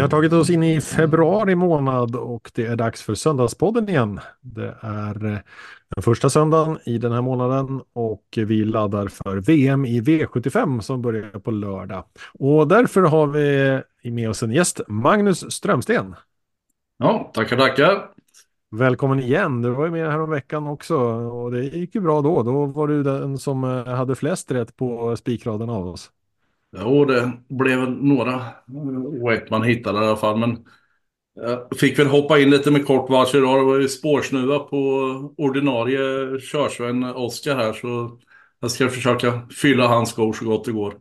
Vi har tagit oss in i februari månad och det är dags för Söndagspodden igen. Det är eh, den första söndagen i den här månaden och vi laddar för VM i V75 som börjar på lördag. Och därför har vi med oss en gäst, Magnus Strömsten. Ja, tackar, tackar. Välkommen igen. Du var ju med här om veckan också och det gick ju bra då. Då var du den som eh, hade flest rätt på spikraden av oss. Jo, det blev några rätt man hittade i alla fall. Men jag fick väl hoppa in lite med kort varsel idag. Det var ju spårsnuva på ordinarie körsvän Oskar här. Så jag ska försöka fylla hans skor så gott det går.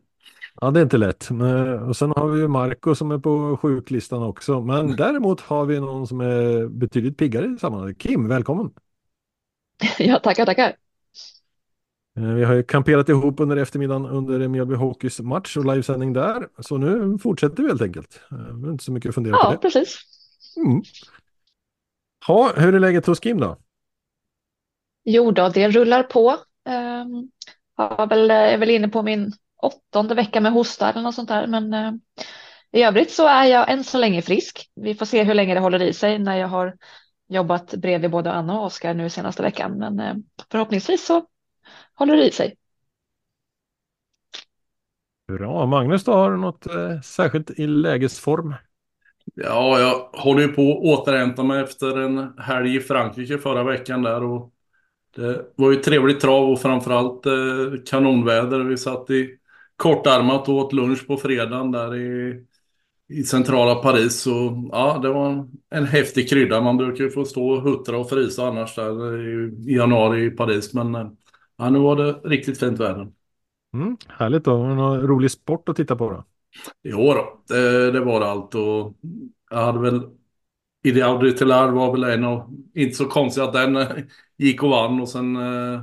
Ja, det är inte lätt. Men, och sen har vi ju Marco som är på sjuklistan också. Men mm. däremot har vi någon som är betydligt piggare i sammanhanget. Kim, välkommen! Ja, tackar, tackar. Eh, vi har ju kamperat ihop under eftermiddagen under Mjölby Hockeys match och livesändning där. Så nu fortsätter vi helt enkelt. Det eh, är inte så mycket att fundera ja, på. Ja, precis. Mm. Ha, hur är läget hos Kim då? Jo då, det rullar på. Um, har väl, är väl inne på min åttonde vecka med hosta eller något sånt där. Men uh, i övrigt så är jag än så länge frisk. Vi får se hur länge det håller i sig när jag har jobbat bredvid både Anna och Oskar nu senaste veckan. Men uh, förhoppningsvis så håller i sig. Bra. Magnus då, har du något eh, särskilt i lägesform? Ja, jag håller ju på att återhämta mig efter en helg i Frankrike förra veckan där. Och det var ju trevligt trav och framförallt eh, kanonväder. Vi satt i kortarmat och åt lunch på fredagen där i, i centrala Paris. Så ja, det var en, en häftig krydda. Man brukar ju få stå och huttra och frysa annars där i, i januari i Paris. Men eh, Ja, nu var det riktigt fint väder. Mm, härligt då. Någon rolig sport att titta på då? Jo då, det, det var det allt och jag hade väl Ideaudi Telar var väl en och inte så konstigt att den eh, gick och vann och sen eh,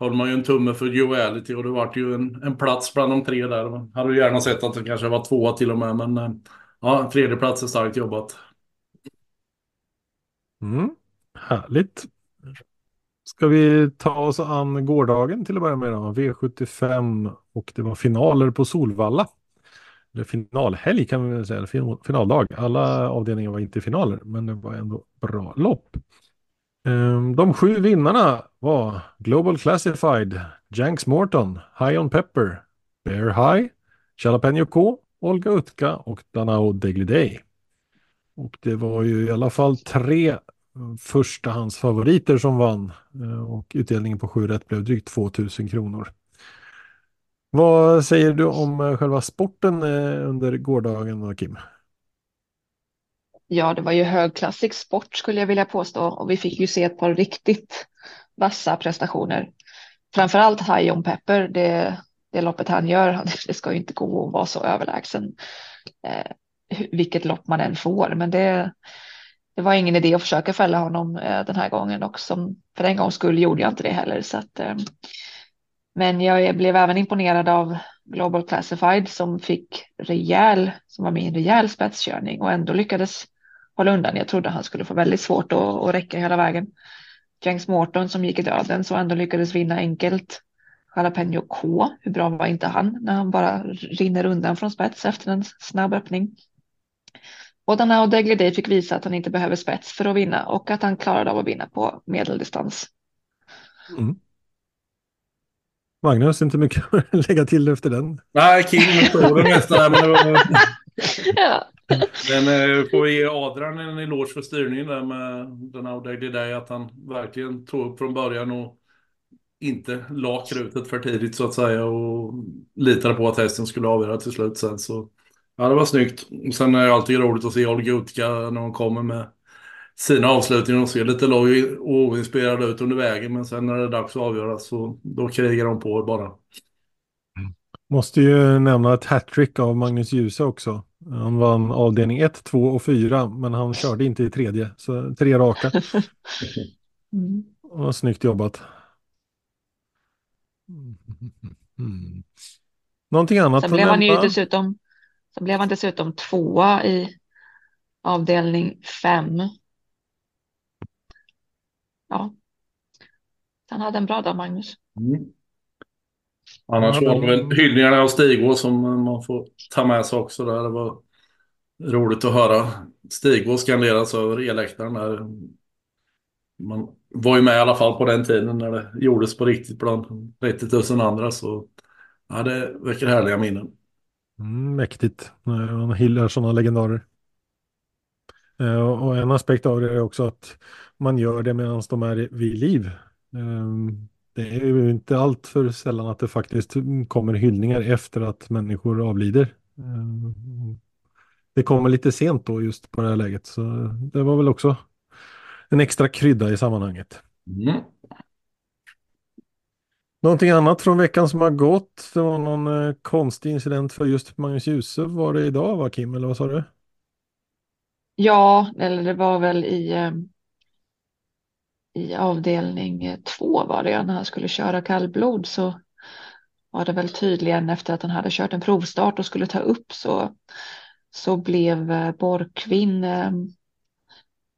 höll man ju en tumme för Duality och det vart ju en, en plats bland de tre där. Man hade ju gärna sett att det kanske var tvåa till och med men eh, ja, tredje plats är starkt jobbat. Mm, härligt. Ska vi ta oss an gårdagen till att börja med då? V75 och det var finaler på Solvalla. Eller finalhelg kan vi väl säga, finaldag. Alla avdelningar var inte finaler, men det var ändå bra lopp. Ehm, de sju vinnarna var Global Classified, Janks Morton, High On Pepper, Bear High, Jalapeno K, Olga Utka och Danao Degliday. Och det var ju i alla fall tre förstahandsfavoriter som vann eh, och utdelningen på sju rätt blev drygt 2000 kronor. Vad säger du om eh, själva sporten eh, under gårdagen, Kim? Ja, det var ju högklassig sport skulle jag vilja påstå och vi fick ju se ett par riktigt vassa prestationer. Framförallt High on Pepper, det, det loppet han gör, det ska ju inte gå att vara så överlägsen eh, vilket lopp man än får, men det, det var ingen idé att försöka fälla honom eh, den här gången och som för en gångs skull gjorde jag inte det heller. Så att, eh, men jag blev även imponerad av Global Classified som fick rejäl, som var med i en rejäl spetskörning och ändå lyckades hålla undan. Jag trodde han skulle få väldigt svårt att, att räcka hela vägen. James Morton som gick i döden så ändå lyckades vinna enkelt. Jalapeno K, hur bra var inte han när han bara rinner undan från spets efter en snabb öppning. Och Danao Degliday fick visa att han inte behöver spets för att vinna och att han klarade av att vinna på medeldistans. Mm. Magnus, inte mycket att lägga till efter den. Nej, Kim står det mesta där. Men, var... ja. men eh, får ge Adrian en eloge för styrningen där med Danao Degliday. Att han verkligen tog upp från början och inte la krutet för tidigt så att säga. Och litade på att hästen skulle avgöra till slut sen. Så Ja, det var snyggt. Sen är det alltid roligt att se Olga Utka när hon kommer med sina avslutningar. Hon ser lite loj och oinspirerad ut under vägen, men sen när det är dags att avgöra så då krigar de på bara. Måste ju nämna ett hattrick av Magnus Djuse också. Han vann avdelning 1, 2 och 4, men han körde inte i tredje, så tre raka. Mm. Och snyggt jobbat. Mm. Någonting annat? Sen blev han ju dessutom så blev han dessutom tvåa i avdelning fem. Ja, han hade en bra dag, Magnus. Mm. Annars var det väl hyllningarna av Stigå som man får ta med sig också. Där. Det var roligt att höra Stigå skanderas över eläktaren där. Man var ju med i alla fall på den tiden när det gjordes på riktigt bland 30 000 andra. Så ja, det väcker härliga minnen. Mm, mäktigt. Man hyllar sådana legendarer. Eh, och en aspekt av det är också att man gör det medan de är vid liv. Ehm, det är ju inte allt för sällan att det faktiskt kommer hyllningar efter att människor avlider. Ehm, det kommer lite sent då just på det här läget. Så det var väl också en extra krydda i sammanhanget. Mm. Någonting annat från veckan som har gått. Det var någon eh, konstig incident för just Magnus Djuse. Var det idag va Kim, eller vad sa du? Ja, eller det var väl i, eh, i avdelning två var det när han skulle köra kallblod så var det väl tydligen efter att han hade kört en provstart och skulle ta upp så, så blev eh, Borkvin ehm,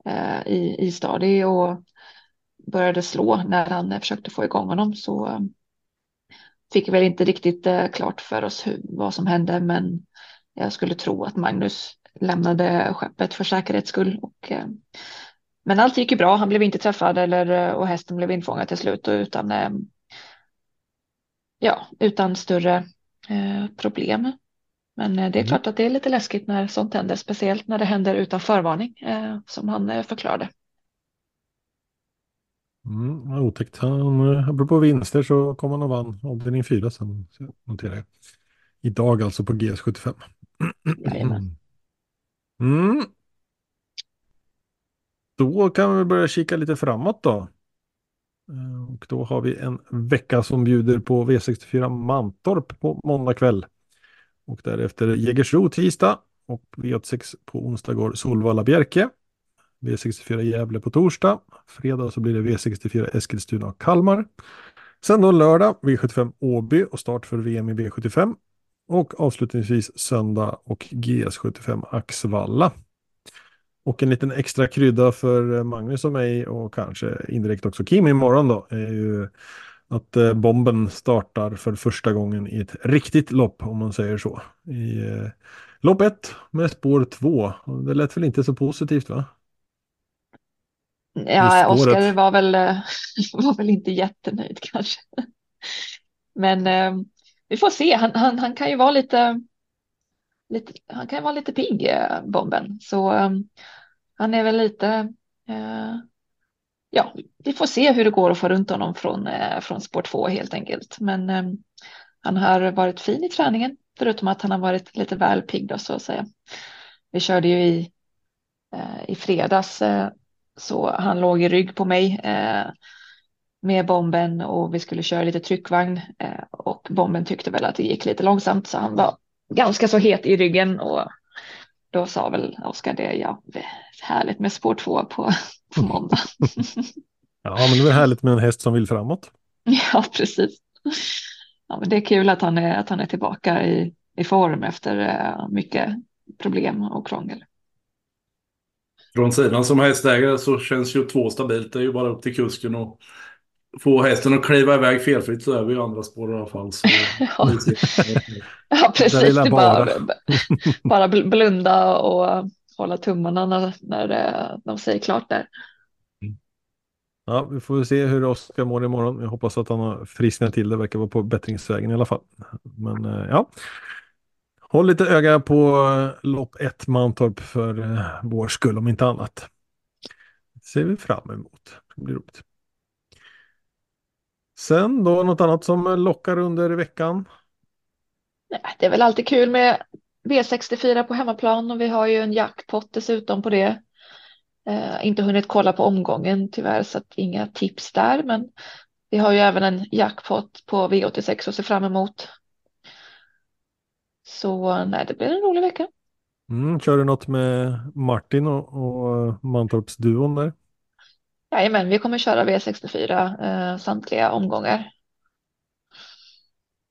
eh, i, i och började slå när han försökte få igång honom så fick väl inte riktigt klart för oss hur, vad som hände men jag skulle tro att Magnus lämnade skeppet för säkerhets skull. Och, eh, men allt gick ju bra. Han blev inte träffad eller, eh, och hästen blev infångad till slut och utan, eh, ja, utan större problem. Men det är mm. klart att det är lite läskigt när sånt händer, speciellt när det händer utan förvarning som han förklarade. Mm, otäckt. Han, apropå vinster så kom han och vann avdelning 4 sen, noterar jag. Idag alltså på GS75. Jajamän. Mm. Då kan vi börja kika lite framåt då. Eh, och då har vi en vecka som bjuder på V64 Mantorp på måndag kväll. Och därefter Jägersro tisdag och V86 på onsdag går Solvalla Bjerke. V64 Gävle på torsdag. Fredag så blir det V64 Eskilstuna och Kalmar. Sen då lördag V75 Åby och start för VM i V75. Och avslutningsvis söndag och GS75 Axvalla. Och en liten extra krydda för eh, Magnus och mig och kanske indirekt också Kim imorgon då är ju att eh, bomben startar för första gången i ett riktigt lopp om man säger så. I eh, lopp ett med spår två. Det lät väl inte så positivt va? Ja, Oskar var väl, eh, var väl inte jättenöjd kanske. Men eh, vi får se. Han, han, han kan ju vara lite, lite, han kan vara lite pigg, eh, bomben. Så um, han är väl lite, uh, ja, vi får se hur det går att få runt honom från, uh, från spår två helt enkelt. Men um, han har varit fin i träningen, förutom att han har varit lite väl pigg då så att säga. Vi körde ju i, i fredags, så han låg i rygg på mig med bomben och vi skulle köra lite tryckvagn eh, och bomben tyckte väl att det gick lite långsamt så han var ganska så het i ryggen och då sa väl Oskar det, ja, härligt med spår två på, på måndag. ja, men det är härligt med en häst som vill framåt. Ja, precis. Ja, men det är kul att han är, att han är tillbaka i, i form efter uh, mycket problem och krångel. Från sidan som hästägare så känns ju två stabilt. Det är ju bara upp till kusken och få hästen att kliva iväg felfritt så är vi i andra spår i alla fall. Så ja. ja, precis. Det bara, bara blunda och hålla tummarna när, när de säger klart där. Ja, vi får se hur Oskar mår imorgon. Jag hoppas att han har frisknat till. Det verkar vara på bättringsvägen i alla fall. Men eh, ja, håll lite öga på eh, lopp 1 Mantorp för eh, vår skull om inte annat. Det ser vi fram emot. Det blir roligt. Sen då något annat som lockar under veckan? Det är väl alltid kul med V64 på hemmaplan och vi har ju en jackpot dessutom på det. Eh, inte hunnit kolla på omgången tyvärr så att inga tips där men vi har ju även en jackpot på V86 att se fram emot. Så nej, det blir en rolig vecka. Mm, kör du något med Martin och, och Mantorpsduon där? Jajamän, vi kommer köra V64 eh, samtliga omgångar.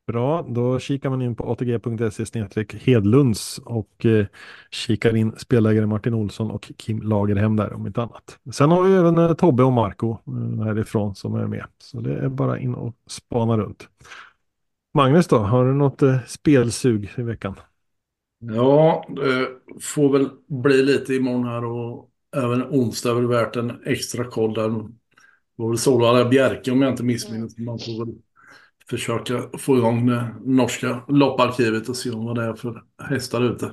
Bra, då kikar man in på atg.se Hedlunds och eh, kikar in spelägare Martin Olsson och Kim Lagerhem där om inte annat. Sen har vi även eh, Tobbe och Marco eh, härifrån som är med. Så det är bara in och spana runt. Magnus då, har du något eh, spelsug i veckan? Ja, det får väl bli lite imorgon här och även onsdag är väl värt en extra koll där. Det var väl Solvalla Bjerke om jag inte missminner mig. Man får väl försöka få igång det norska lopparkivet och se om vad det är för hästar ute.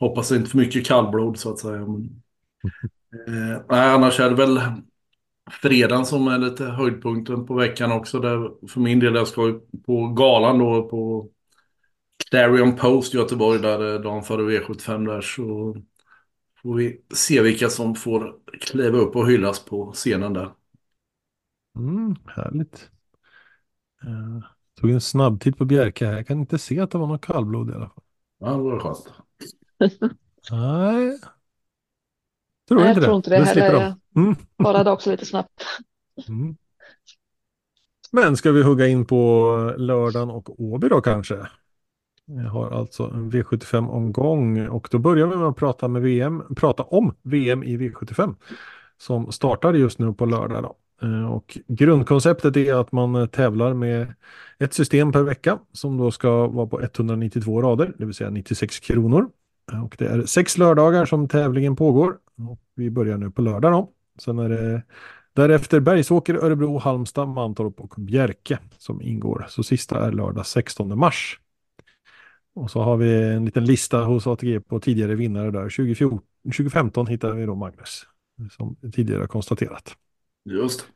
Hoppas det inte för mycket kallblod så att säga. Men, eh, nej, annars är det väl fredagen som är lite höjdpunkten på veckan också. Där för min del, jag ska på galan då på Clarion Post i Göteborg där dagen före V75 där så får vi se vilka som får kliva upp och hyllas på scenen där. Mm, härligt. Uh, tog en snabb titt på Bjerke här. Jag kan inte se att det var något kallblod i alla fall. Ja, det var skönt. Nej. Tror Nej, inte jag tror det. inte det Men heller. de. Mm. Också lite snabbt. Mm. Men ska vi hugga in på lördagen och Åby då kanske? Vi har alltså en V75-omgång och då börjar vi med att prata, med VM, prata om VM i V75 som startar just nu på lördag. Då. Eh, och grundkonceptet är att man tävlar med ett system per vecka som då ska vara på 192 rader, det vill säga 96 kronor. Eh, och det är sex lördagar som tävlingen pågår. Och vi börjar nu på lördag då. Sen är det därefter Bergsåker, Örebro, Halmstad, Mantorp och Bjerke som ingår. Så sista är lördag 16 mars. Och så har vi en liten lista hos ATG på tidigare vinnare där. 2014, 2015 hittade vi då Magnus, som tidigare konstaterat. Just.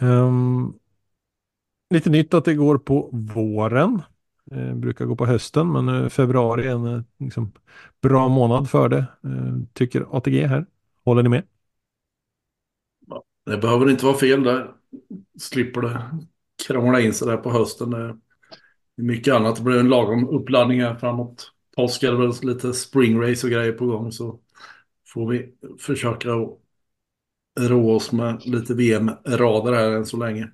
Um, lite nytt att det går på våren. Eh, brukar gå på hösten, men eh, februari är en eh, liksom, bra månad för det, eh, tycker ATG här. Håller ni med? Det behöver inte vara fel där. Slipper det krångla in sig där på hösten. Det är mycket annat. Det blir en lagom uppladdning här framåt. Påsk är det väl lite springrace och grejer på gång så får vi försöka rå oss med lite VM-rader här än så länge.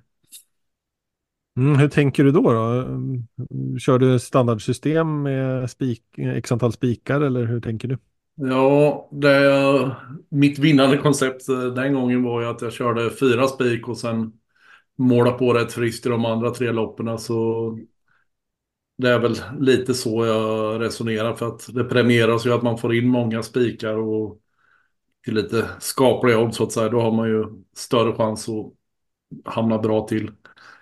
Mm, hur tänker du då, då? Kör du standardsystem med spik, x antal spikar eller hur tänker du? Ja, det, mitt vinnande koncept eh, den gången var ju att jag körde fyra spik och sen måla på rätt friskt i de andra tre loppen. Så det är väl lite så jag resonerar för att det premieras ju att man får in många spikar och till lite skapliga odds så att säga. Då har man ju större chans att hamna bra till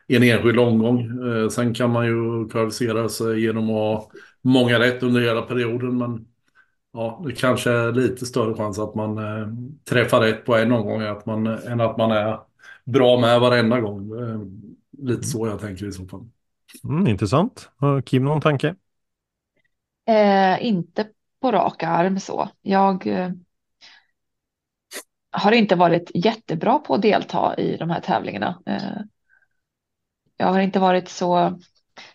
i en enskild omgång. Eh, sen kan man ju kvalificera sig genom att ha många rätt under hela perioden. Men ja, det kanske är lite större chans att man eh, träffar rätt på en omgång att man, än att man är bra med varenda gång. Lite så jag tänker i så fall. Mm, intressant. Har Kim någon tanke? Eh, inte på rak arm så. Jag eh, har inte varit jättebra på att delta i de här tävlingarna. Eh, jag har inte varit så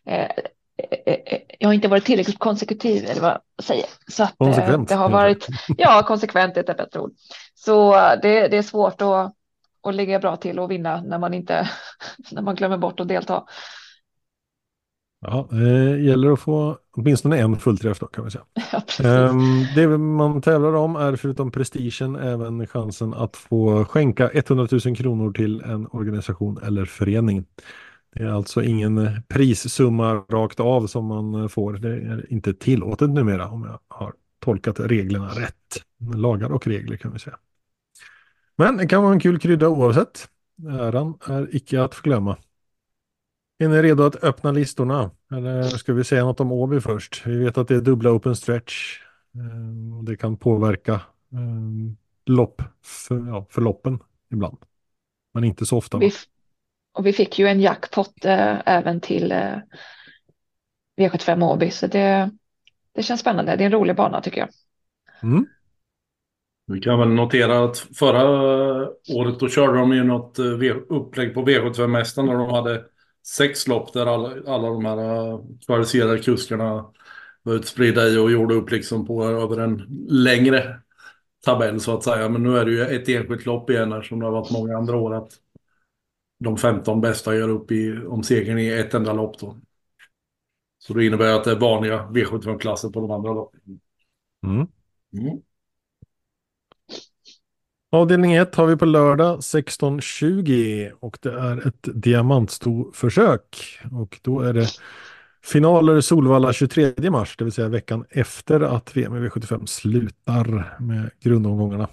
eh, eh, eh, jag har inte varit tillräckligt konsekutiv eller vad jag säger. Så att, konsekvent. Det har varit, ja, konsekvent är ett bättre ord. Så det, det är svårt att, att ligga bra till och vinna när man inte, när man glömmer bort att delta. Ja, det gäller att få åtminstone en fullträff då kan vi säga. Ja, um, det man tävlar om är förutom prestigen även chansen att få skänka 100 000 kronor till en organisation eller förening. Det är alltså ingen eh, prissumma rakt av som man eh, får. Det är inte tillåtet numera om jag har tolkat reglerna rätt. Lagar och regler kan vi säga. Men det kan vara en kul krydda oavsett. Äran är icke att förglömma. Är ni redo att öppna listorna? Eller ska vi säga något om Åby först? Vi vet att det är dubbla open stretch. Eh, och Det kan påverka lopp för, ja, förloppen ibland. Men inte så ofta. va? vi, och vi fick ju en jackpot eh, även till eh, V75 Åby så det, det känns spännande. Det är en rolig bana tycker jag. Mm. Vi kan väl notera att förra året då körde de ju något eh, upplägg på V75-mästaren och de hade sex lopp där alla, alla de här eh, kvalificerade kuskarna var utspridda i och gjorde upp liksom på över en längre tabell så att säga. Men nu är det ju ett enskilt lopp igen här som det har varit många andra år att de 15 bästa gör upp i, om segern i ett enda lopp då. Så det innebär att det är vanliga V75-klasser på de andra loppen. Mm. Mm. Avdelning 1 har vi på lördag 16.20 och det är ett diamantstoförsök. Och då är det Finaler Solvalla 23 mars, det vill säga veckan efter att VM i V75 slutar med grundomgångarna.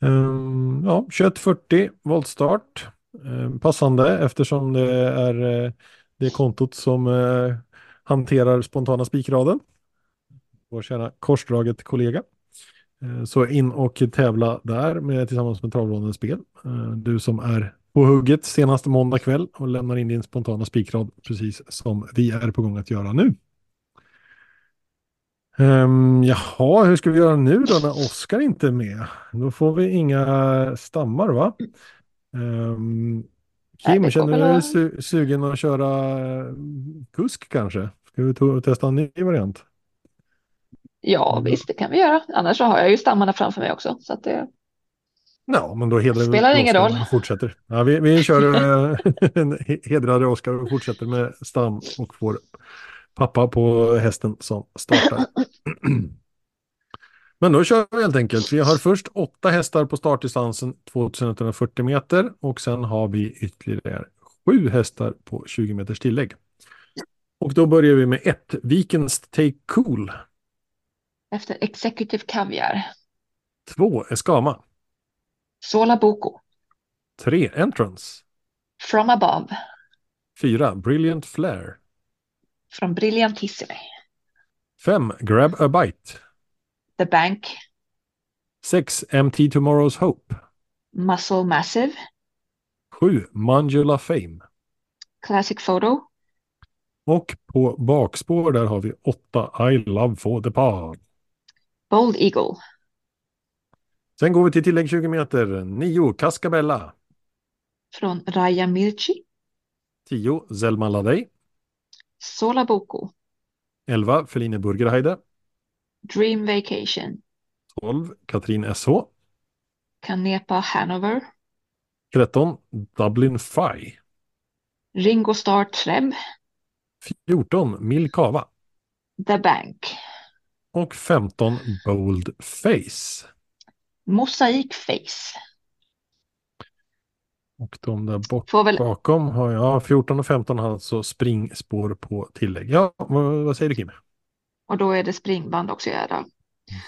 Um, ja, 21.40 voltstart. Eh, passande eftersom det är eh, det kontot som eh, hanterar spontana spikraden. Vår kära korsdraget kollega. Så in och tävla där med, tillsammans med Travrådens spel. Du som är på hugget senaste måndag kväll och lämnar in din spontana spikrad precis som vi är på gång att göra nu. Um, jaha, hur ska vi göra nu då när Oskar inte är med? Då får vi inga stammar va? Um, Kim, känner du dig su sugen att köra eh, kusk kanske? Ska vi testa en ny variant? Ja, visst det kan vi göra. Annars så har jag ju stammarna framför mig också. Så att det... Ja, men då hedrar Spelar vi ingen roll. och fortsätter. Ja, vi, vi kör eh, en hedrade Oskar och fortsätter med stam och får pappa på hästen som startar. Men då kör vi helt enkelt. Vi har först åtta hästar på startdistansen 2140 meter och sen har vi ytterligare sju hästar på 20 meters tillägg. Och då börjar vi med ett, Vikens Take Cool. Efter Executive Caviar. Två, Eskama. Sola Boko. Tre, Entrance. From Above. Fyra, Brilliant Flare. Från Brilliantissime. Fem, Grab a Bite. The Bank. Sex, MT Tomorrow's Hope. Muscle Massive. Sju, Mandula Fame. Classic Photo. Och på bakspår där har vi åtta I Love for the Park. Bold Eagle. Sen går vi till tillägg 20 meter. Nio, Cascabella. Från Raja Mirchi. Tio, Zelma Ladej. Sola Boko. 11. Feline Burgerheide. Dream Vacation. 12. Katrin SH. Canepa Hanover. 13. Dublin Fi. Ringo Starr Treb. 14. Milkava. The Bank. Och 15. Bold Face. Mosaik Face. Och de där bak väl... bakom har jag 14 och 15 har alltså springspår på tillägg. Ja, vad, vad säger du Kim? Och då är det springband också jag då.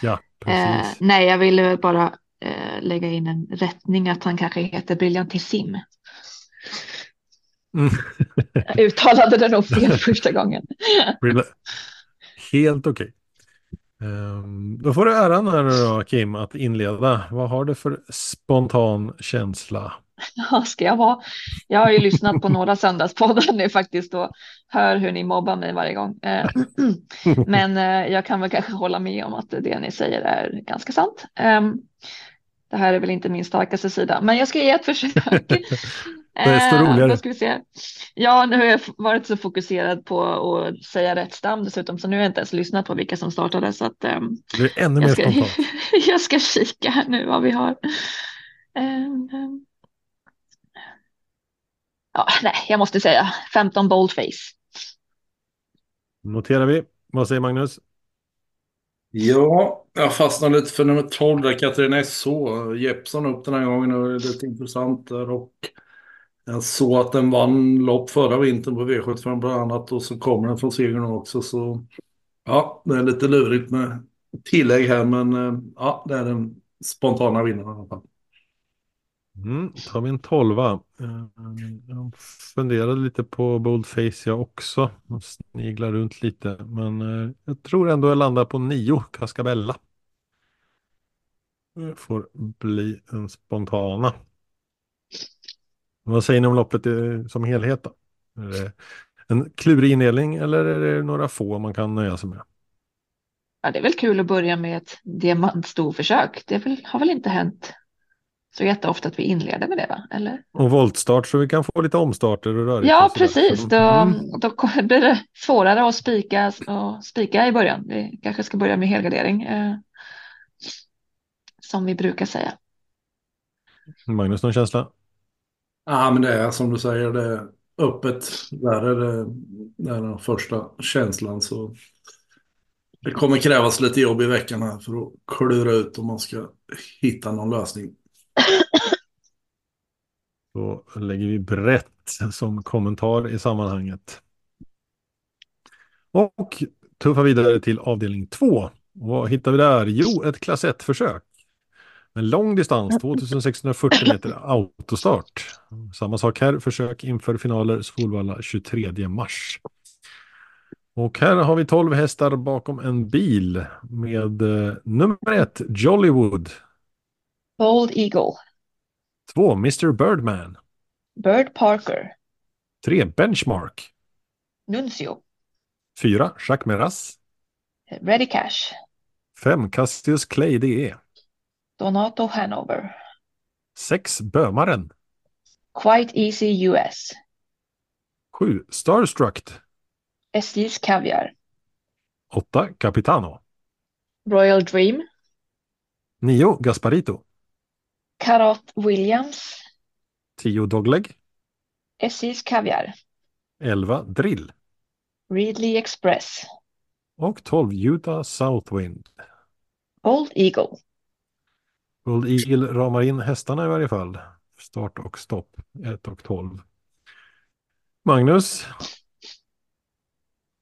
Ja. Eh, nej, jag ville bara eh, lägga in en rättning att han kanske heter Briljantissim. Mm. jag uttalade det nog fel första gången. Helt okej. Okay. Um, då får du äran här nu då, Kim, att inleda. Vad har du för spontan känsla? Ja, ska jag vara? Jag har ju lyssnat på några söndagspoddar nu faktiskt och hör hur ni mobbar mig varje gång. Eh, men eh, jag kan väl kanske hålla med om att det ni säger är ganska sant. Ehm, det här är väl inte min starkaste sida, men jag ska ge ett försök. Desto roligare. Eh, då ska vi se. Ja, nu har jag varit så fokuserad på att säga rätt stam dessutom, så nu har jag inte ens lyssnat på vilka som startade. Så att, um, det är ännu mer spontant. jag ska kika här nu vad vi har. Um, um, ja, nej, jag måste säga 15 boldface. Noterar vi. Vad säger Magnus? Ja, jag fastnade lite för nummer 12 där, Katarina SH. Jeppsson upp den här gången och det är lite intressant där. Och jag såg att den vann lopp förra vintern på V75 bland annat och så kommer den från segern också. Så ja, det är lite lurigt med tillägg här men eh, ja, det är den spontana vinnaren i alla fall. Mm, tar vi en tolva. Eh, jag funderade lite på Boldface jag också. Jag sniglar runt lite. Men eh, jag tror ändå jag landar på nio Cascabella. Det får bli en spontana. Vad säger ni om loppet eh, som helhet då? Är det en klurig indelning eller är det några få man kan nöja sig med? Ja, det är väl kul att börja med ett diamantstorförsök. Det väl, har väl inte hänt så jätteofta att vi inleder med det, va? Eller? Och voltstart så vi kan få lite omstarter och rörigt. Ja, och precis. Då, mm. då blir det svårare att spika, och spika i början. Vi kanske ska börja med helgardering. Eh, som vi brukar säga. Magnus, någon känsla? Ja, men det är som du säger, det är öppet. Där är det, det är den första känslan. Så det kommer krävas lite jobb i veckan här för att klura ut om man ska hitta någon lösning. Då lägger vi brett som kommentar i sammanhanget. Och tuffa vidare till avdelning 2. Vad hittar vi där? Jo, ett klass 1-försök. En lång distans, 2640 meter autostart. Samma sak här, försök inför finaler Solvalla 23 mars. Och här har vi 12 hästar bakom en bil med eh, nummer ett Jollywood. Bold Eagle. Två Mr Birdman. Bird Parker. Tre Benchmark. Nuncio. Fyra Jacques Meras. Ready Cash. Fem Cassius Clay DE. Donato Hanover. Sex Bömaren. Quite Easy US. Sju Starstruck. SJs Caviar. Åtta Capitano. Royal Dream. Nio Gasparito. Karot Williams. Tio Dogleg. SJs Caviar. Elva Drill. Readly Express. Och 12 Utah Southwind. Old Eagle. Old Eagle ramar in hästarna i varje fall. Start och stopp. 1 och 12. Magnus?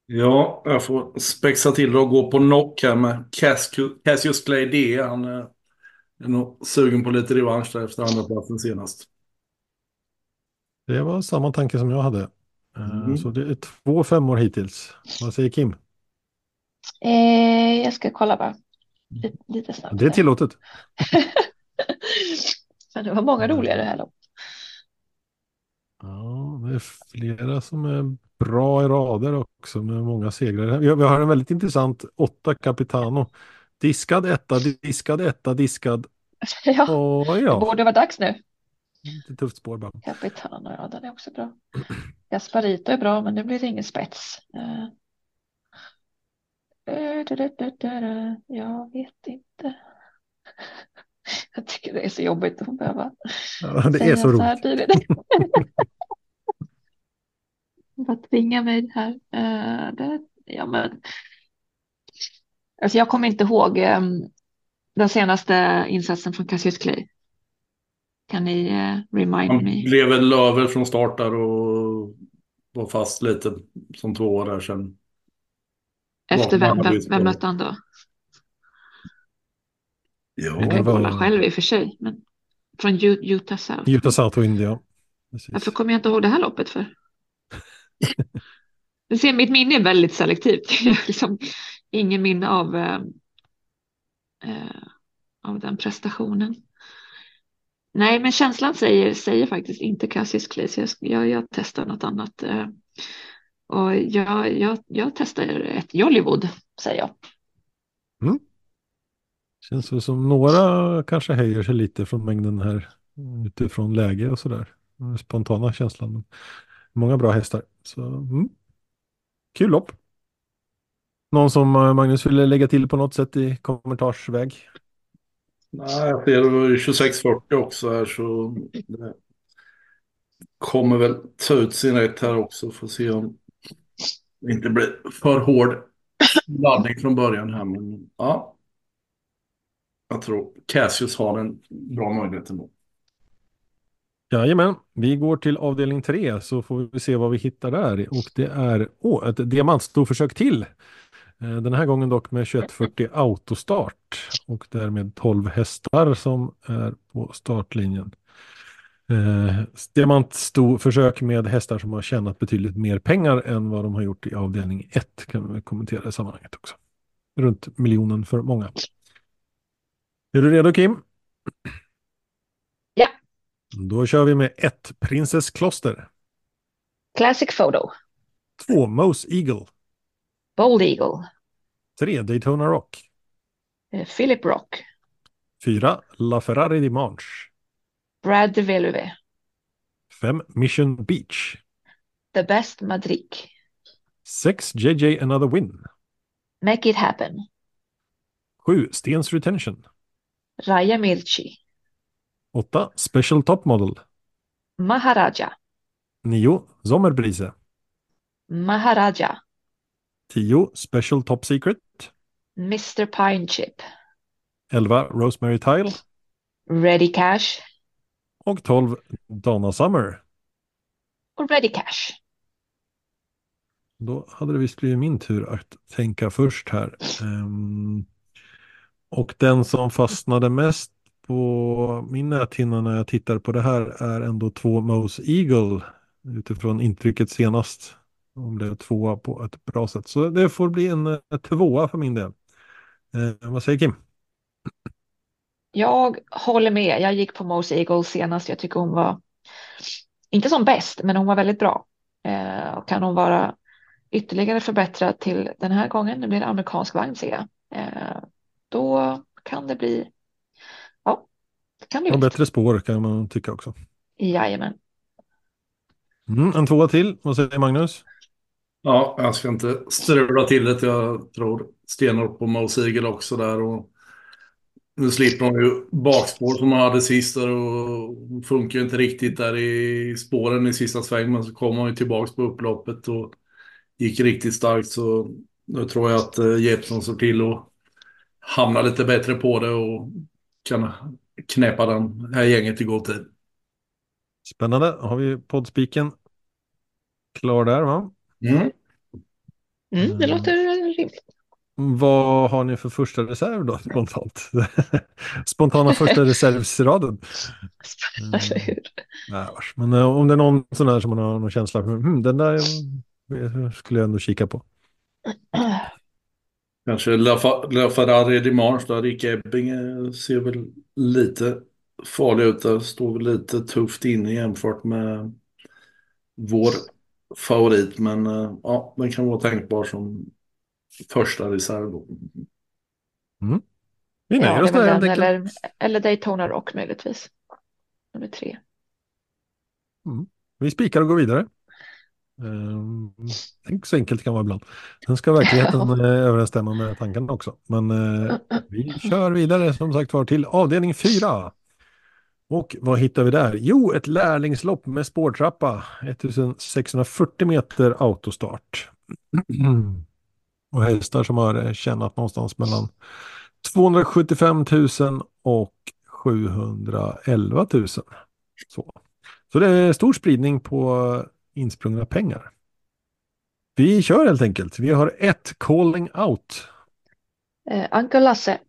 Ja, jag får spexa till och gå på knock här med Cassius Clay D. Han är nog sugen på lite revansch där efter andra platsen senast. Det var samma tanke som jag hade. Mm. Så det är två femmor hittills. Vad säger Kim? Eh, jag ska kolla bara. Lite, lite snabbt. Det är tillåtet. Men det var många roliga det här loppet. Ja, det är flera som är bra i rader också med många segrar. Vi har en väldigt intressant åtta Capitano. Diskad etta, diskad etta, diskad. Ja, och, ja. det borde vara dags nu. Lite tufft spår bara. Capitano, ja den är också bra. Gasparito är bra men det blir ingen spets. Uh. Jag vet inte. Jag tycker det är så jobbigt att behöva ja, det är så roligt. Vad tvinga mig här. Det, ja, men, alltså jag kommer inte ihåg um, den senaste insatsen från Cassius Clay. Kan ni uh, remind Han me? blev väl över från start där och var fast lite som två år där sedan. Efter vem, vem, vem mötte han då? Jo, jag kan kolla själv i och för sig. Men från Utah South. Utah South och India. Varför kommer jag inte ihåg det här loppet för? Du ser, mitt minne är väldigt selektivt. liksom, ingen minne av, eh, eh, av den prestationen. Nej, men känslan säger, säger faktiskt inte Cassius Clay. Så jag, jag, jag testar något annat. Eh, och jag, jag, jag testar ett Jollywood, säger jag. Mm. Känns som några kanske höjer sig lite från mängden här utifrån läge och sådär. Spontana känslan. Många bra hästar. Så, mm. Kul lopp. Någon som eh, Magnus ville lägga till på något sätt i kommentarsväg? Nej, jag ser 2640 också här så det kommer väl ta ut sin rätt här också. Får se om det inte blir för hård laddning från början här. Men ja, jag tror Cassius har en bra möjlighet ändå. Jajamän, vi går till avdelning 3 så får vi se vad vi hittar där. Och det är oh, ett diamantstorförsök till. Eh, den här gången dock med 2140 autostart och därmed 12 hästar som är på startlinjen. Eh, diamantstorförsök med hästar som har tjänat betydligt mer pengar än vad de har gjort i avdelning 1 kan vi kommentera i sammanhanget också. Runt miljonen för många. Är du redo Kim? Ja. Då kör vi med ett Princess Kloster. Classic Photo. Två Mose Eagle. Bold Eagle. Tre Daytona Rock. Eh, Philip Rock. Fyra La Ferrari Dimanche. Brad de Veluve. Fem Mission Beach. The Best Madrid. Sex JJ Another Win. Make It Happen. Sju Stens Retention. Raya Mirchi. 8. Special Top Model. Maharaja. 9. Sommerbrise. Maharaja. 10. Special Top Secret. Mr Pine Chip. 11. Rosemary Tile. Ready Cash. Och 12. Donna Summer. Och Ready Cash. Då hade det visst blivit min tur att tänka först här. Um, och den som fastnade mest på min näthinna när jag tittar på det här är ändå två Mose Eagle utifrån intrycket senast. Om det är tvåa på ett bra sätt. Så det får bli en, en tvåa för min del. Eh, vad säger Kim? Jag håller med. Jag gick på Mose Eagle senast. Jag tycker hon var inte som bäst, men hon var väldigt bra. Eh, och kan hon vara ytterligare förbättrad till den här gången, det blir en amerikansk vagn ser jag, eh, då kan det bli, ja, det kan bli och bättre spår kan man tycka också. Jajamän. Mm, en tvåa till, vad säger Magnus? Ja, jag ska inte strula till det. Jag tror stenhårt på Sigel också där. Och nu slipper hon ju bakspår som hon hade sist där och funkar inte riktigt där i spåren i sista sväng. Men så kom hon ju tillbaka på upploppet och gick riktigt starkt. Så nu tror jag att eh, Jeppsson ser såg till att hamna lite bättre på det och kan knäppa den här gänget i god tid. Spännande. Har vi poddspiken klar där va? Mm. Mm, det låter rimligt. Vad har ni för första reserv då spontant? Spontana första reservsraden. Eller hur? Mm. Men eh, om det är någon sån där som man har någon känsla för, hmm, den där skulle jag ändå kika på. Kanske La, Ferrari Dimanche där Rick Ebbing ser väl lite farlig ut där. Står väl lite tufft inne jämfört med vår favorit. Men eh, ja, den kan vara tänkbar som första reserv. Mm. Vi ja, oss där eller, eller Daytona Rock möjligtvis. Nummer tre. Mm. Vi spikar och går vidare. Um, tänk så enkelt det kan vara ibland. Sen ska verkligheten. Eh, överensstämma med tanken också. Men uh, vi kör vidare som sagt var till avdelning fyra. Och vad hittar vi där? Jo, ett lärlingslopp med spårtrappa. 1640 meter autostart. och hästar som har tjänat någonstans mellan 275 000 och 711 000. Så, Så det är stor spridning på insprungna pengar. Vi kör helt enkelt. Vi har ett Calling Out. Eh, Anka Lasse.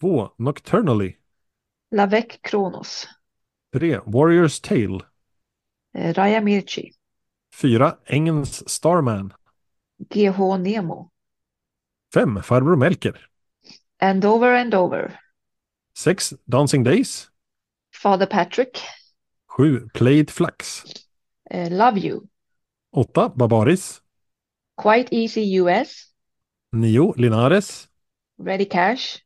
Två Nocturnally. Lavec Kronos. Tre Warriors Tale. Eh, Raja Mirchi. Fyra Engens Starman. GH Nemo. Fem Farbror Melker. And over and over. Sex Dancing Days. Father Patrick. Sju Play It Flax. Uh, love You. 8. Barbaris. Quite Easy US. 9. Linares. Ready Cash.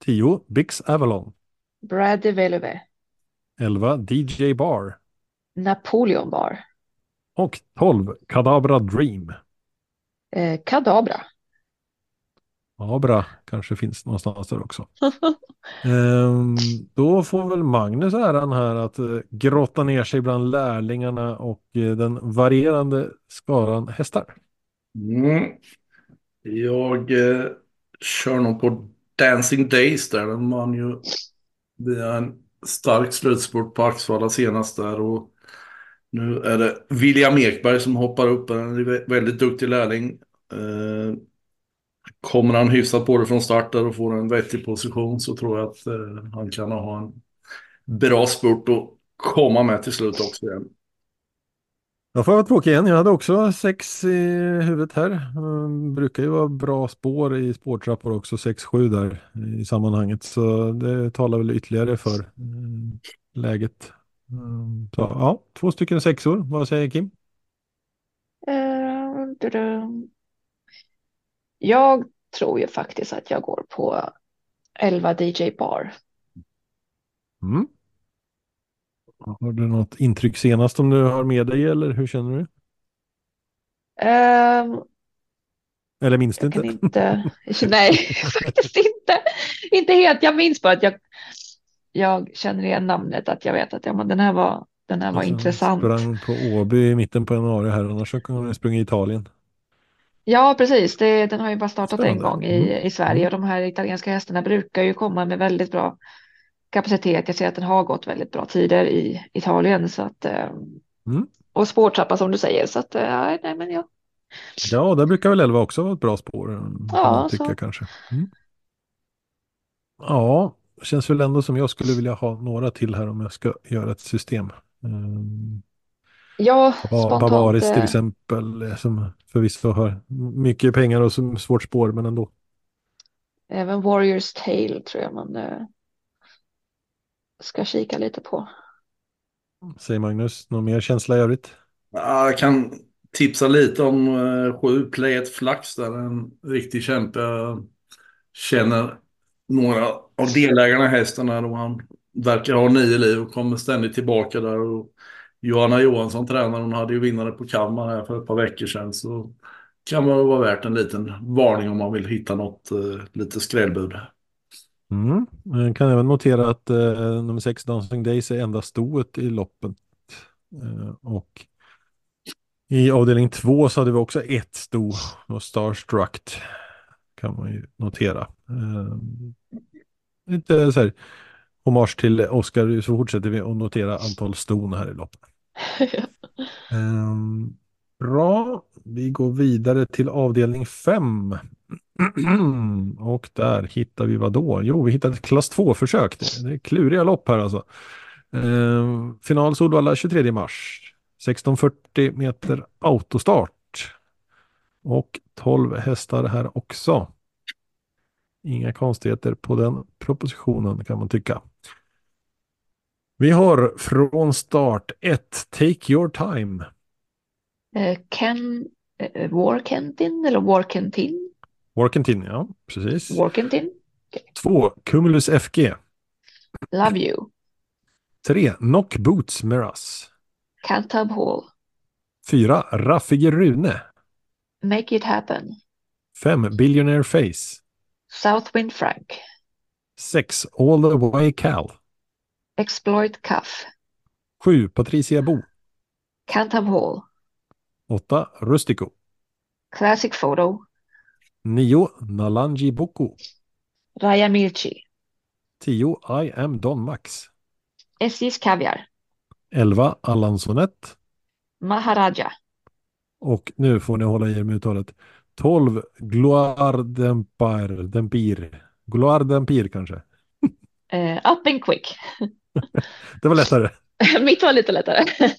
10. Bix Avalon. Brad de Veleve. 11. DJ Bar. Napoleon Bar. Och 12. Kadabra Dream. Eh, Kadabra. Abra kanske finns någonstans där också. ehm, då får väl Magnus äran här att uh, grotta ner sig bland lärlingarna och uh, den varierande skaran hästar. Mm. Jag uh, kör nog på Dancing Days där. Den vann ju via en stark slutspurt på Axvalla senast där. Och nu är det William Ekberg som hoppar upp. En väldigt duktig lärling. Eh, kommer han hyfsat på det från start och får en vettig position så tror jag att eh, han kan ha en bra spurt och komma med till slut också igen. Jag får vara tråkig igen. Jag hade också sex i huvudet här. Det brukar ju vara bra spår i spårtrappor också, 6-7 där i sammanhanget. Så det talar väl ytterligare för mm, läget. Mm, så, ja, två stycken sexor. Vad säger Kim? Uh, jag tror ju faktiskt att jag går på 11 DJ Bar. Mm. Har du något intryck senast om du har med dig eller hur känner du? Um, eller minns du inte? inte? Nej, faktiskt inte. Inte helt. Jag minns bara att jag, jag känner igen namnet, att jag vet att ja, men den här var, den här var alltså, intressant. Sprang på Åby i mitten på januari här, annars kunde han sprungit i Italien. Ja, precis. Det, den har ju bara startat Spännande. en gång i, mm. i Sverige och de här italienska hästarna brukar ju komma med väldigt bra kapacitet. Jag ser att den har gått väldigt bra tider i Italien så att eh, mm. och spårtrappa som du säger så att eh, nej, men jag, Ja, där brukar väl 11 också vara ett bra spår. Ja, man tycka så. kanske. Mm. Ja, känns väl ändå som jag skulle vilja ha några till här om jag ska göra ett system. Mm. Ja, spontant. Bavaris till eh, exempel, eh, som förvisso har mycket pengar och som svårt spår, men ändå. Även Warriors Tale tror jag man eh, ska kika lite på. Säger Magnus, någon mer känsla i övrigt? Ja, Jag kan tipsa lite om eh, sju Play ett Flax där, en riktig kämpe. Jag känner några av delägarna i hästen här och han verkar ha nio liv och kommer ständigt tillbaka där. Och Johanna Johansson tränar, hon hade ju vinnare på Kalmar här för ett par veckor sedan. Så kan man vara värt en liten varning om man vill hitta något eh, lite skrällbud. Mm. Jag kan även notera att eh, nummer 6 Dancing Days är enda stoet i loppet. Eh, och i avdelning 2 så hade vi också ett sto och Starstruck kan man ju notera. Eh, lite så här hommage till Oscar så fortsätter vi att notera antal ston här i loppet. Ehm, bra, vi går vidare till avdelning 5. Och där hittar vi vad då? Jo, vi hittar ett klass 2-försök. Det, är kluriga lopp här alltså. Eh, final Solvalla 23 mars. 1640 meter autostart. Och 12 hästar här också. Inga konstigheter på den propositionen kan man tycka. Vi har från start 1 Take Your Time. Eh, Ken, eh, eh, War Warkentin eller Warkentin? Warkentin, ja, precis. Warkentin? 2 Cumulus FG. Love you. 3 Knock Boots Miras. Cantab Hall. 4 Raffige Rune. Make it happen. 5 Billionaire Face. Southwind Frank. 6 All the Way Cal. Exploit Cuff. 7 Patricia Bo. Cantab Hall. 8 Rustico. Classic Photo. 9 Nalanji Boko. Raya Mirchi. 10 I am Don Max. SJs Kaviar. 11 Allan Sonett. Maharaja. Och nu får ni hålla i er med uttalet. 12 Gloire d'Empire. Dempir. Gloire kanske. Eh, up and quick. Det var lättare. Mitt var lite lättare.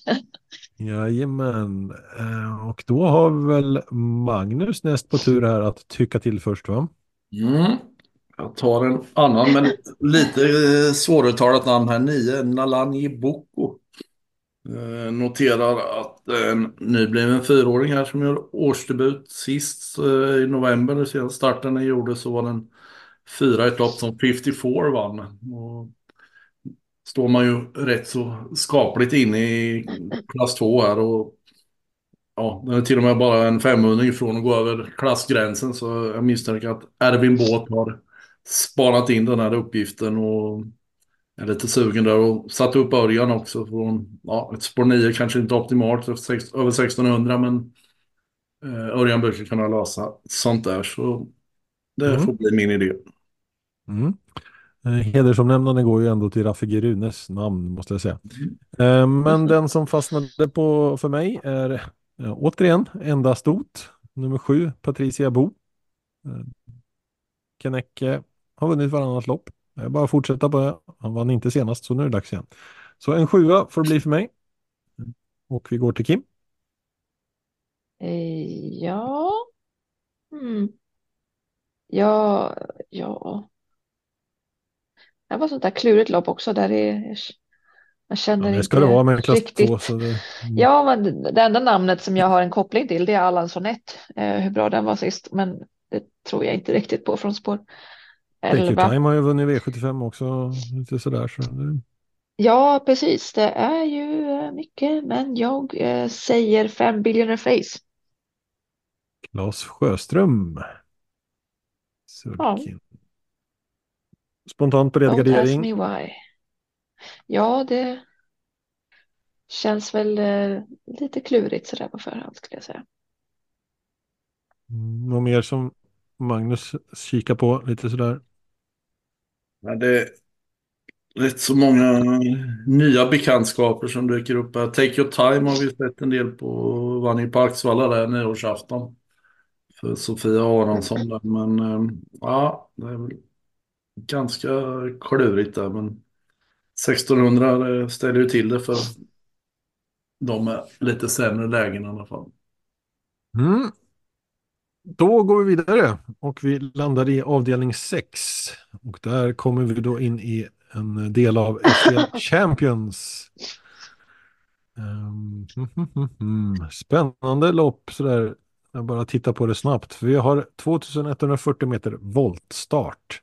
Jajamän. Eh, och då har vi väl Magnus näst på tur här att tycka till först va? Mm. Jag tar en annan men lite eh, svåruttalat namn här. 9 Nalanji Boko. Eh, noterar att en nybliven fyraåring här som gör årsdebut sist eh, i november, senast starten den gjorde så var den fyra i ett lopp som 54 vann. Och står man ju rätt så skapligt inne i klass 2 här och ja, den är till och med bara en 500 ifrån att gå över klassgränsen så jag misstänker att Erwin Båt har spanat in den här uppgiften och är lite sugen där och satt upp Örjan också från ja, ett spår 9 kanske inte optimalt över 1600 men eh, Örjan brukar kunna lösa sånt där så det Mm. får bli min idé. Mm. Eh, Hedersomnämnande går ju ändå till Raffi Runes namn måste jag säga. Eh, Men den som fastnade på för mig är eh, återigen enda stot. Nummer sju, Patricia Bo. Kennecke har vunnit varannat lopp. Jag är bara att fortsätta på det. Han vann inte senast så nu är det dags igen. Så en sjua får det bli för mig. Och vi går till Kim. Ja. Mm. Ja, ja. Det var sånt där klurigt lopp också där det man Ja, känner det ska inte det vara med en klass riktigt. Så det, Ja, men det enda namnet som jag har en koppling till det är Allan Sonett. Eh, hur bra den var sist, men det tror jag inte riktigt på från spår Take Your 11. Time har ju vunnit V75 också. Lite sådär. Så det, Ja, precis. Det är ju eh, mycket, men jag eh, säger fem billionaire face. Claes Sjöström. Sulkin. Spontant beredd Don't ask gardering. me why. Ja, det känns väl eh, lite klurigt sådär på förhand skulle jag säga. Mm, Något mer som Magnus kikar på lite sådär. Men det rätt så många nya bekantskaper som dyker upp här. Take Your Time har vi sett en del på, vann på Axvalla där nyårsafton. För Sofia Aronsson där. Men eh, ja, det är väl ganska klurigt där. Men 1600 ställer ju till det för de är lite sämre lägen i alla fall. Mm. Då går vi vidare och vi landar i avdelning 6. Och där kommer vi då in i en del av SL Champions. Um, spännande lopp sådär. Jag bara tittar på det snabbt. Vi har 2140 meter voltstart.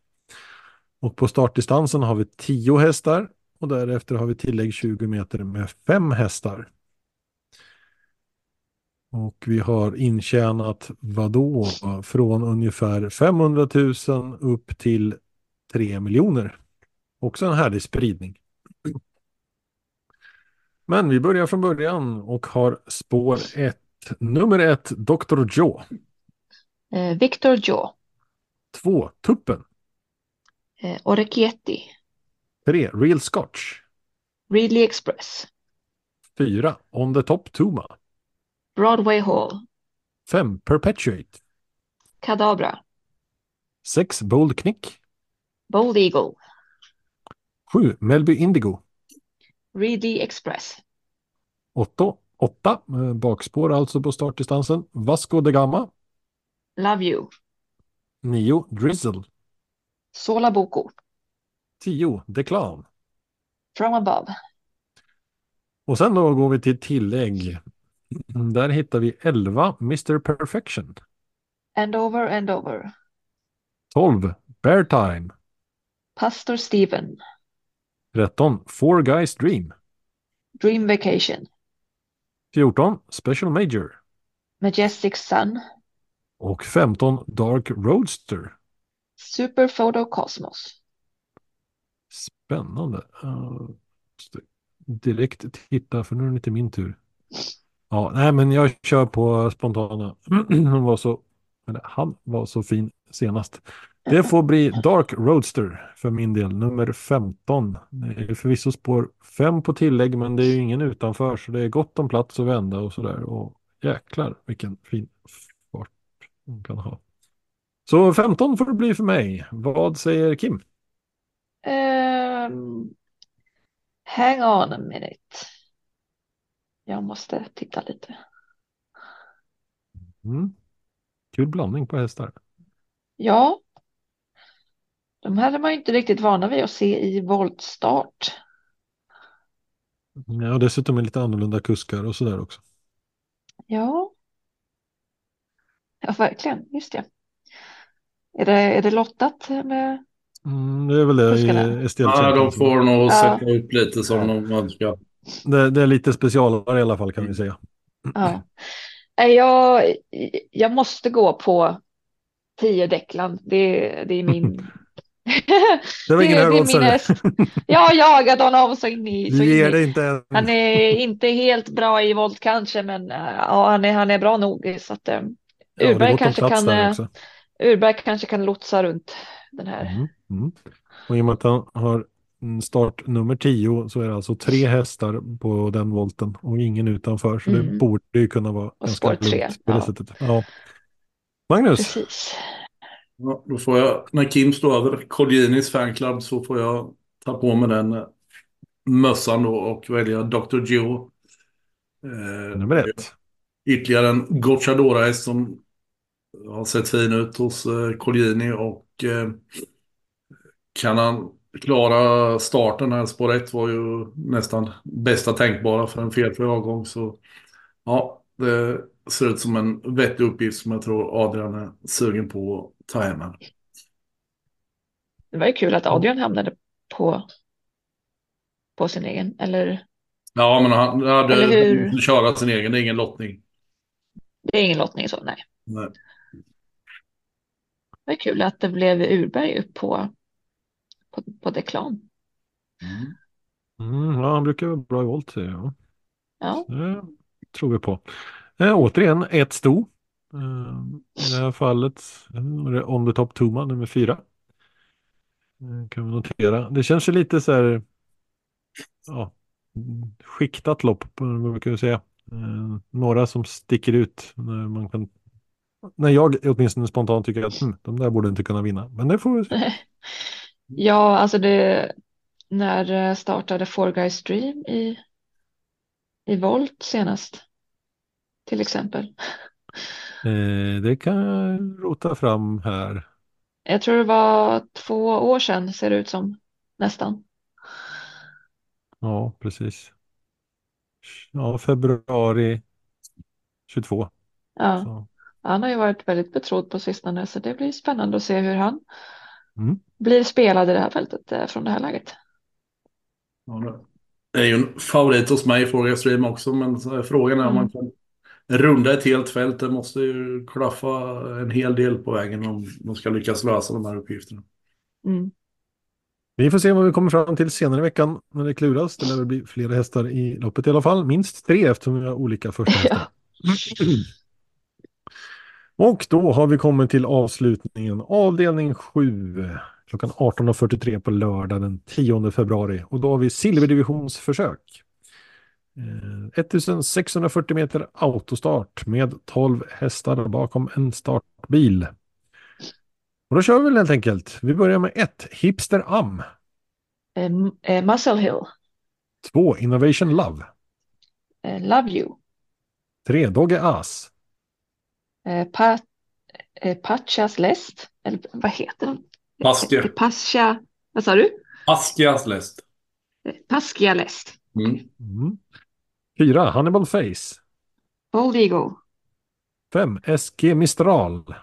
Och på startdistansen har vi 10 hästar och därefter har vi tillägg 20 meter med 5 hästar. Och vi har intjänat vadå? Från ungefär 500 000 upp till 3 miljoner. Också en härlig spridning. Men vi börjar från början och har spår 1. Nummer 1, Dr. Joe. Eh, Victor Joe. 2. Tuppen. Eh, Orecchietti. 3. Real Scotch. Ridley Express. 4. On the Top Tuma. Broadway Hall. 5. Perpetuate. Kadabra. 6. Bold Knick. Bold Eagle. 7. Melby Indigo. Ridley Express. 8. 8. Bakspår alltså på startdistansen. Vasco de Gama. Love You. 9. Drizzle. Sola Boko. 10. The Clown. From above. Och sen då går vi till tillägg. Där hittar vi 11. Mr Perfection. And over and over. 12. Bear Time. Pastor Steven. 13. Four Guys Dream. Dream Vacation. 14. Special Major. Majestic Sun. Och 15. Dark Roadster. Super Photo Cosmos. Spännande. Uh, direkt titta, för nu är det inte min tur. Ja, nej, men jag kör på spontana. Han var så, eller, han var så fin senast. Det får bli Dark Roadster för min del, nummer 15. Det är förvisso spår 5 på tillägg, men det är ju ingen utanför, så det är gott om plats att vända och sådär. Och jäklar vilken fin fart hon kan ha. Så 15 får det bli för mig. Vad säger Kim? Um, hang on a minute. Jag måste titta lite. Mm. Kul blandning på hästar. Ja. De här är man inte riktigt vana vid att se i voltstart. Ja, dessutom är lite annorlunda kuskar och sådär också. Ja. Ja, verkligen. Just det. Är det, är det lottat med Mm, det är väl det i STL Ja, de får nog Ja. sätta upp lite som de önskar. det, det är lite specialare i alla fall kan vi säga. Ja. Nej, Jag, jag måste gå på 10 Declan. Det, det är min... Det var ingen häst. Jag har jagat honom så in i... Så in i. inte. Han är inte helt bra i volt kanske, men ja, han, är, han är bra nog. Så att, äh, Ja, Urberg, kanske kan, eh. Urberg kanske kan lotsa runt den här. Mm, mm. Och i och med att han har start nummer 10 så är det alltså tre hästar på den volten och ingen utanför. Så det Mm. borde ju kunna vara Och ganska tre, lugnt på det ja. sättet. Ja. Magnus, Precis. Ja, då får jag, när Kim står över Colginis fanclub så får jag ta på mig den eh, mössan då och välja Dr. Joe. Eh, nummer ett. Ytterligare en Gocciadora-häst som har sett fin ut hos eh, Colgjini och eh, kan han klara starten här, spår 1 var ju nästan bästa tänkbara för en felfri avgång så ja, det ser ut som en vettig uppgift som jag tror Adrian är sugen på att ta hem här. Det var ju kul att Adrian hamnade på, på sin egen, eller Ja, men han hade köra sin egen, det är ingen lottning. det är ingen lottning så, nej. Nej. Det var kul att det blev Urberg upp på, på, på Declan. Mm, ja, han brukar vara bra i volt säger jag. Ja, Det tror vi på. Eh, återigen ett sto. Eh, I det här fallet eh, var det On the Top Tuma nummer fyra. kan vi notera. Det känns ju lite så här, ja, skiktat lopp, vad brukar vi säga. Eh, några som sticker ut när man kan när jag åtminstone spontant tycker att hm, de där borde inte kunna vinna. Men det får vi se. Ja, alltså det när startade Four Guys Dream i, i Volt senast till exempel. Eh, det kan jag rota fram här. Jag tror det var två år sedan ser det ut som nästan. Ja, precis. Ja, februari 22. Ja. Så. Han har ju varit väldigt betrodd på sistone så det blir spännande att se hur han mm. blir spelad i det här fältet eh, från det här läget. Ja, det är ju en favorit hos mig i Fråga Stream också men frågan är mm. om man kan runda ett helt fält. Det måste ju klaffa en hel del på vägen om de ska lyckas lösa de här uppgifterna. Mm. Vi får se vad vi kommer fram till senare i veckan när det kluras. Det lär bli flera hästar i loppet i alla fall. Minst tre eftersom vi har olika första hästar. Ja. Och då har vi kommit till avslutningen. Avdelning 7. Klockan 18.43 på lördag den 10 februari. Och då har vi silverdivisionsförsök. 1640 eh, meter autostart med 12 hästar bakom en startbil. Och då kör vi väl helt enkelt. Vi börjar med 1. Hipster Am. Um, uh, Muscle Hill. 2. Innovation Love. Uh, love You. 3. Dogge As. Uh, pa uh, Pachas Läst. Eller vad heter den? Paskia. Pascha. Vad sa du? Paskias Läst. Paskia Läst. Mm. Mm. Fyra, Hannibal Face. Bold Eagle. Fem, SG Mistral.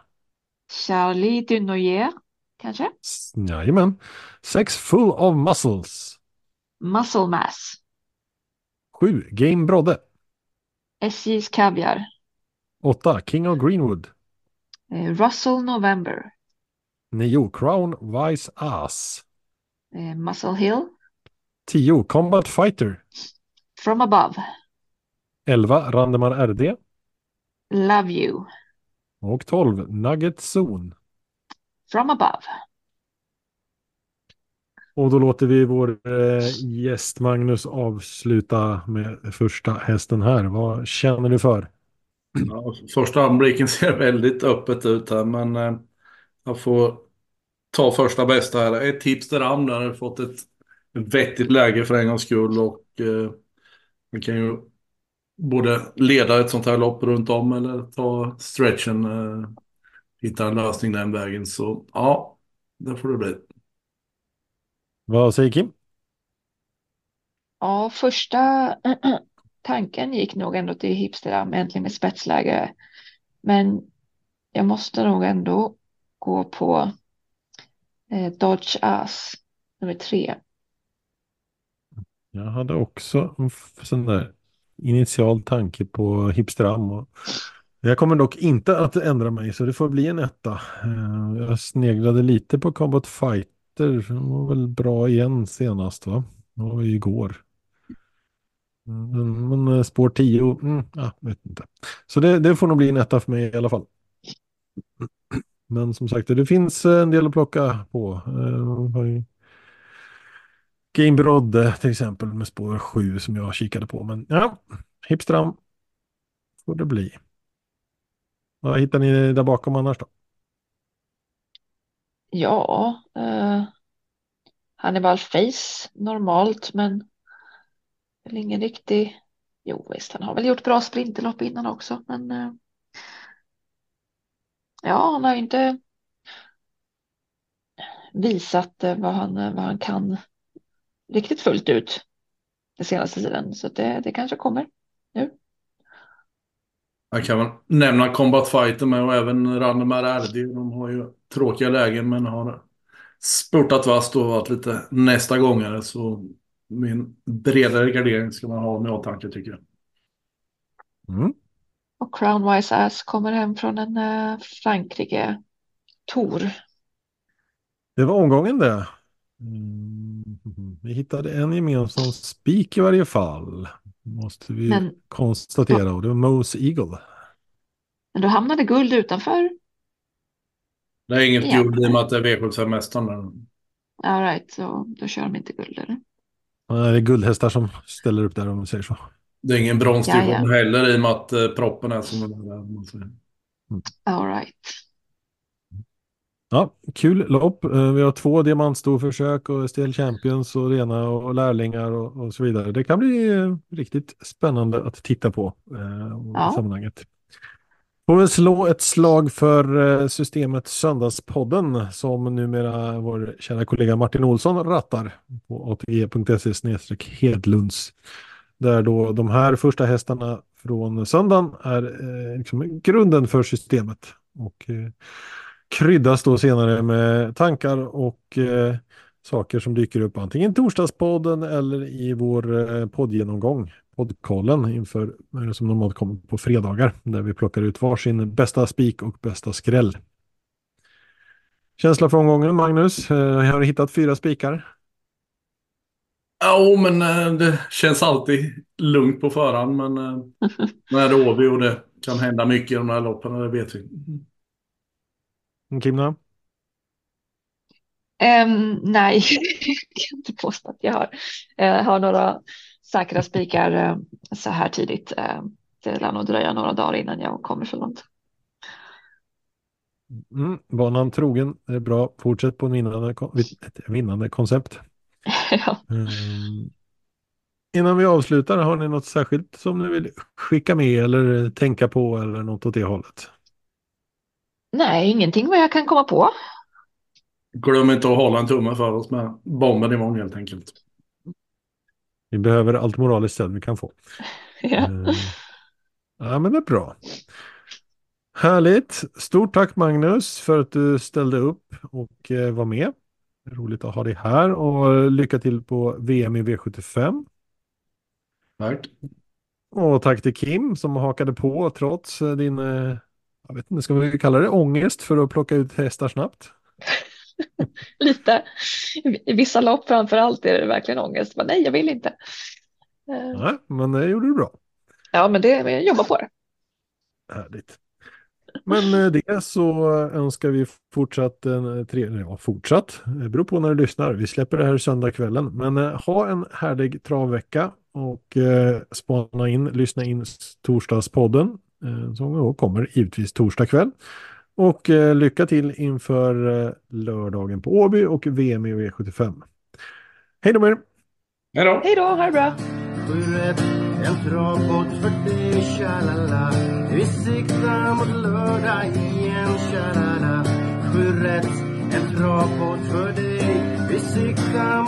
Charlie Dunoyer, kanske? Jajamän. Sex, Full of Muscles. Muscle Mass. Sju, Game Brodde. SJs Kaviar. Åtta, King of Greenwood. Eh, Russell November. Nio, Crown Wise Ass. Eh, Muscle Hill. Tio, Combat Fighter. From above. 11 Randemar RD. Love you. Och 12 Nugget Zone. From above. Och då låter vi vår eh, gäst Magnus avsluta med första hästen här. Vad känner du för? Ja, första anblicken ser väldigt öppet ut här men eh, jag får ta första bästa här. Ett tips där Am där har fått ett vettigt läge för en gångs skull och eh, man kan ju både leda ett sånt här lopp runt om eller ta stretchen, eh, hitta en lösning den vägen. Så ja, det får det bli. Vad säger Kim? Ja, första tanken gick nog ändå till Hipsteram, äntligen med spetsläge. Men jag måste nog ändå gå på eh, Dodge Ass nummer tre. Jag hade också en sån där initial tanke på Hipsteram. Jag kommer dock inte att ändra mig så det får bli en etta. Eh, jag sneglade lite på Combat Fighter. Den var väl bra igen senast va? Det var ju Mm, Men eh, spår 10, mm, ja, vet inte. Så det, det, får nog bli en etta för mig i alla fall. Men som sagt, det finns eh, en del att plocka på. Eh, Game Brodde till exempel med spår 7 som jag kikade på. Men ja, Hipstram får det bli. Vad hittar ni där bakom annars då? Ja, eh, Hannibal Face normalt men väl ingen riktig. Jo visst, han har väl gjort bra sprinterlopp innan också men eh, ja, han har inte visat eh, vad han, eh, vad han kan riktigt fullt ut den senaste tiden. Så det, det kanske kommer nu. Jag kan väl nämna Combat Fighter med och även Randemar Erdi. De har ju tråkiga lägen men har spurtat vasst och varit lite nästa gångare. Så min bredare gardering ska man ha med åtanke tycker jag. Mm. Och Crown Wise Ass kommer hem från en uh, Frankrike Tor. Det var omgången det. Mm. Vi hittade en gemensam spik i varje fall. Måste vi men, konstatera. Och det var Mose Eagle. Men då hamnade guld utanför. Det är inget guld i och med att det är V75-mästaren. All right, så då kör de inte guld eller? Det är guldhästar som ställer upp där om man säger så. Det är ingen bronsdivision ja, ja. heller i och med att uh, proppen är som den är. Mm. All right. Ja, kul lopp. Eh, vi har två diamantstorförsök och STL Champions och rena och lärlingar och, och, så vidare. Det kan bli eh, riktigt spännande att titta på eh, ja. i sammanhanget. Får vi slå ett slag för eh, systemet Söndagspodden som numera vår kära kollega Martin Olsson rattar på ATG.se Hedlunds. Där då de här första hästarna från söndagen är eh, liksom grunden för systemet. Och eh, kryddas då senare med tankar och eh, saker som dyker upp antingen i torsdagspodden eller i vår eh, poddgenomgång, poddkollen inför eh, som normalt kommer på fredagar där vi plockar ut varsin bästa spik och bästa skräll. Känsla för omgången Magnus, eh, har du hittat fyra spikar? Ja, men eh, det känns alltid lugnt på förhand. Men när det är Åby och det kan hända mycket i de här loppen, det vet vi. Kimna? Um, nej, jag kan inte påstå att jag har, uh, har några säkra spikar uh, så här tidigt. Det lär nog dröja några dagar innan jag kommer så långt. Mm, banan trogen är bra. Fortsätt på en vinnande, ett vinnande koncept. ja. um, innan vi avslutar, har ni något särskilt som ni vill skicka med eller tänka på eller något åt det hållet? Nej, ingenting vad jag kan komma på. Glöm inte att hålla en tumme för oss med bomben imorgon helt enkelt. Vi behöver allt moraliskt stöd vi kan få. ja. Uh, ja, men det är bra. Härligt. Stort tack Magnus för att du ställde upp och uh, var med. Roligt att ha dig här och lycka till på VM i V75. Tack. Och tack till Kim som hakade på trots eh, din jag vet inte, ska vi kalla det ångest för att plocka ut hästar snabbt? Lite. I vissa lopp framför allt är det verkligen ångest. Men nej, jag vill inte. Eh. Nej, men det gjorde du bra. Ja, men det, jag jobbar på det. Härligt. Men med det så önskar vi fortsatt en trevlig, ja fortsatt, det beror på när du lyssnar. Vi släpper det här söndagskvällen. Men eh, ha en härlig travvecka och eh, spana in, lyssna in torsdagspodden Eh, som kommer givetvis torsdag kväll. Och eh, lycka till inför eh, lördagen på Åby och VM i V75. Hej då med er! Hej då! Hej då, ha det bra! En travbåt för dig, tja Vi siktar mot lördag igen, tja Sju rätt, en travbåt för dig Vi siktar